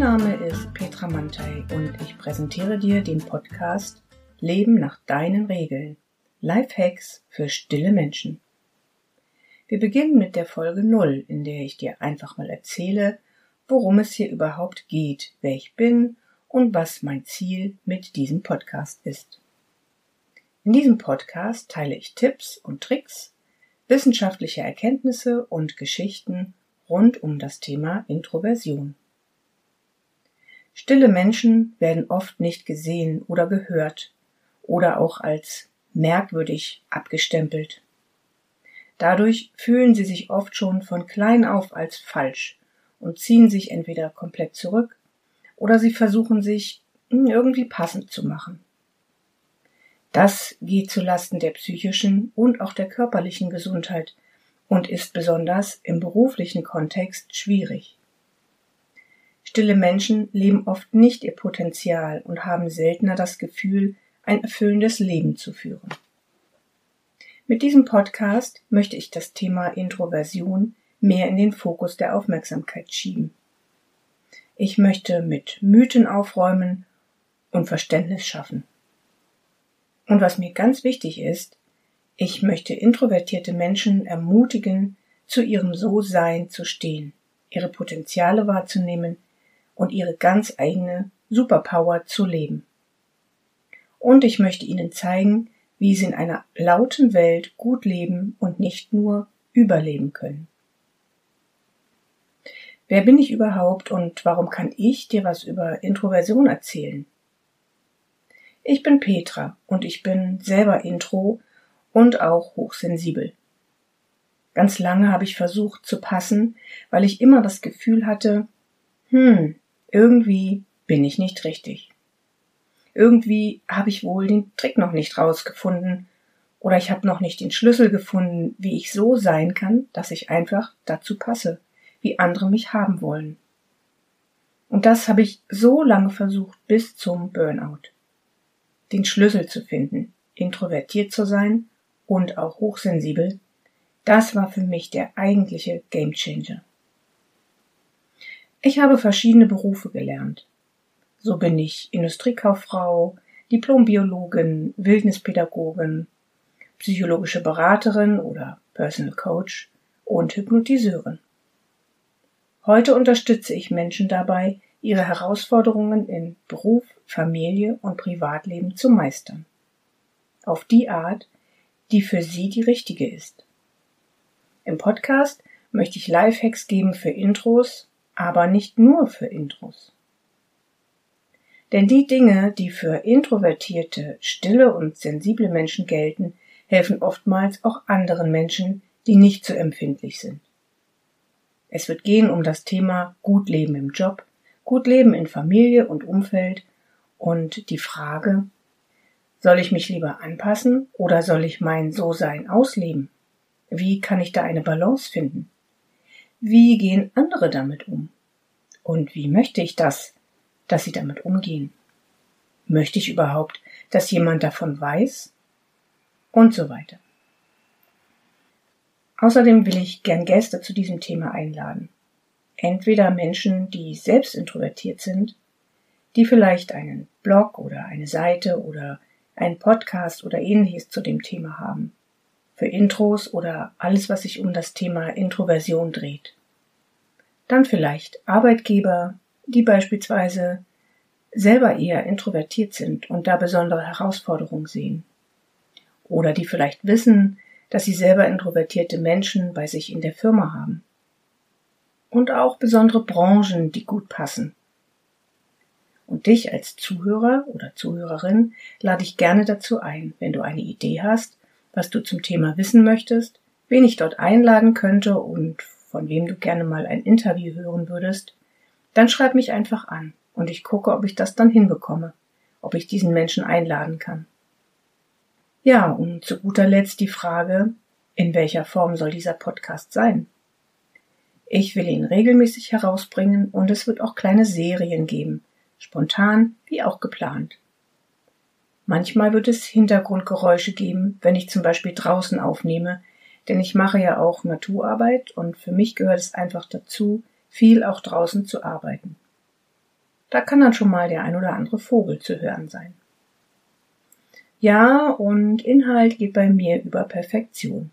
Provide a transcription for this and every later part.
Name ist Petra Mantei und ich präsentiere dir den Podcast Leben nach deinen Regeln. Lifehacks für stille Menschen. Wir beginnen mit der Folge 0, in der ich dir einfach mal erzähle, worum es hier überhaupt geht, wer ich bin und was mein Ziel mit diesem Podcast ist. In diesem Podcast teile ich Tipps und Tricks, wissenschaftliche Erkenntnisse und Geschichten rund um das Thema Introversion. Stille Menschen werden oft nicht gesehen oder gehört oder auch als merkwürdig abgestempelt. Dadurch fühlen sie sich oft schon von klein auf als falsch und ziehen sich entweder komplett zurück oder sie versuchen sich irgendwie passend zu machen. Das geht zu Lasten der psychischen und auch der körperlichen Gesundheit und ist besonders im beruflichen Kontext schwierig. Stille Menschen leben oft nicht ihr Potenzial und haben seltener das Gefühl, ein erfüllendes Leben zu führen. Mit diesem Podcast möchte ich das Thema Introversion mehr in den Fokus der Aufmerksamkeit schieben. Ich möchte mit Mythen aufräumen und Verständnis schaffen. Und was mir ganz wichtig ist, ich möchte introvertierte Menschen ermutigen, zu ihrem So-Sein zu stehen, ihre Potenziale wahrzunehmen und ihre ganz eigene Superpower zu leben. Und ich möchte Ihnen zeigen, wie Sie in einer lauten Welt gut leben und nicht nur überleben können. Wer bin ich überhaupt und warum kann ich dir was über Introversion erzählen? Ich bin Petra und ich bin selber Intro und auch hochsensibel. Ganz lange habe ich versucht zu passen, weil ich immer das Gefühl hatte, hm, irgendwie bin ich nicht richtig. Irgendwie habe ich wohl den Trick noch nicht rausgefunden oder ich habe noch nicht den Schlüssel gefunden, wie ich so sein kann, dass ich einfach dazu passe, wie andere mich haben wollen. Und das habe ich so lange versucht bis zum Burnout. Den Schlüssel zu finden, introvertiert zu sein und auch hochsensibel, das war für mich der eigentliche Gamechanger. Ich habe verschiedene Berufe gelernt. So bin ich Industriekauffrau, Diplombiologin, Wildnispädagogin, psychologische Beraterin oder Personal Coach und Hypnotiseurin. Heute unterstütze ich Menschen dabei, ihre Herausforderungen in Beruf, Familie und Privatleben zu meistern. Auf die Art, die für Sie die richtige ist. Im Podcast möchte ich Lifehacks geben für Intros, aber nicht nur für Intros. Denn die Dinge, die für introvertierte, stille und sensible Menschen gelten, helfen oftmals auch anderen Menschen, die nicht so empfindlich sind. Es wird gehen um das Thema gut leben im Job, gut leben in Familie und Umfeld und die Frage, soll ich mich lieber anpassen oder soll ich mein So-Sein ausleben? Wie kann ich da eine Balance finden? Wie gehen andere damit um? Und wie möchte ich das, dass sie damit umgehen? Möchte ich überhaupt, dass jemand davon weiß? Und so weiter. Außerdem will ich gern Gäste zu diesem Thema einladen. Entweder Menschen, die selbst introvertiert sind, die vielleicht einen Blog oder eine Seite oder einen Podcast oder ähnliches zu dem Thema haben. Für Intros oder alles, was sich um das Thema Introversion dreht. Dann vielleicht Arbeitgeber, die beispielsweise selber eher introvertiert sind und da besondere Herausforderungen sehen. Oder die vielleicht wissen, dass sie selber introvertierte Menschen bei sich in der Firma haben. Und auch besondere Branchen, die gut passen. Und dich als Zuhörer oder Zuhörerin lade ich gerne dazu ein, wenn du eine Idee hast, was du zum Thema wissen möchtest, wen ich dort einladen könnte und von wem du gerne mal ein Interview hören würdest, dann schreib mich einfach an und ich gucke, ob ich das dann hinbekomme, ob ich diesen Menschen einladen kann. Ja, und zu guter Letzt die Frage, in welcher Form soll dieser Podcast sein? Ich will ihn regelmäßig herausbringen und es wird auch kleine Serien geben, spontan wie auch geplant. Manchmal wird es Hintergrundgeräusche geben, wenn ich zum Beispiel draußen aufnehme, denn ich mache ja auch Naturarbeit und für mich gehört es einfach dazu, viel auch draußen zu arbeiten. Da kann dann schon mal der ein oder andere Vogel zu hören sein. Ja, und Inhalt geht bei mir über Perfektion.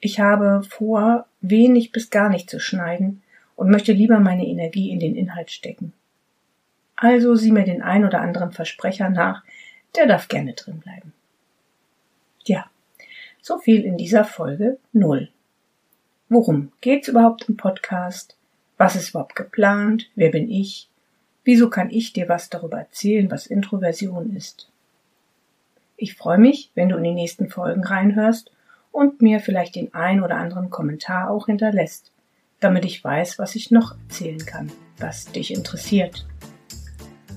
Ich habe vor, wenig bis gar nicht zu schneiden und möchte lieber meine Energie in den Inhalt stecken. Also sieh mir den ein oder anderen Versprecher nach, der darf gerne drin bleiben. Ja, so viel in dieser Folge null. Worum geht's überhaupt im Podcast? Was ist überhaupt geplant? Wer bin ich? Wieso kann ich dir was darüber erzählen, was Introversion ist? Ich freue mich, wenn du in die nächsten Folgen reinhörst und mir vielleicht den ein oder anderen Kommentar auch hinterlässt, damit ich weiß, was ich noch erzählen kann, was dich interessiert.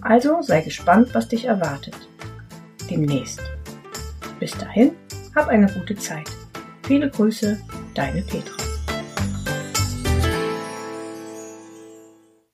Also sei gespannt, was dich erwartet. Demnächst. Bis dahin, hab eine gute Zeit. Viele Grüße, deine Petra.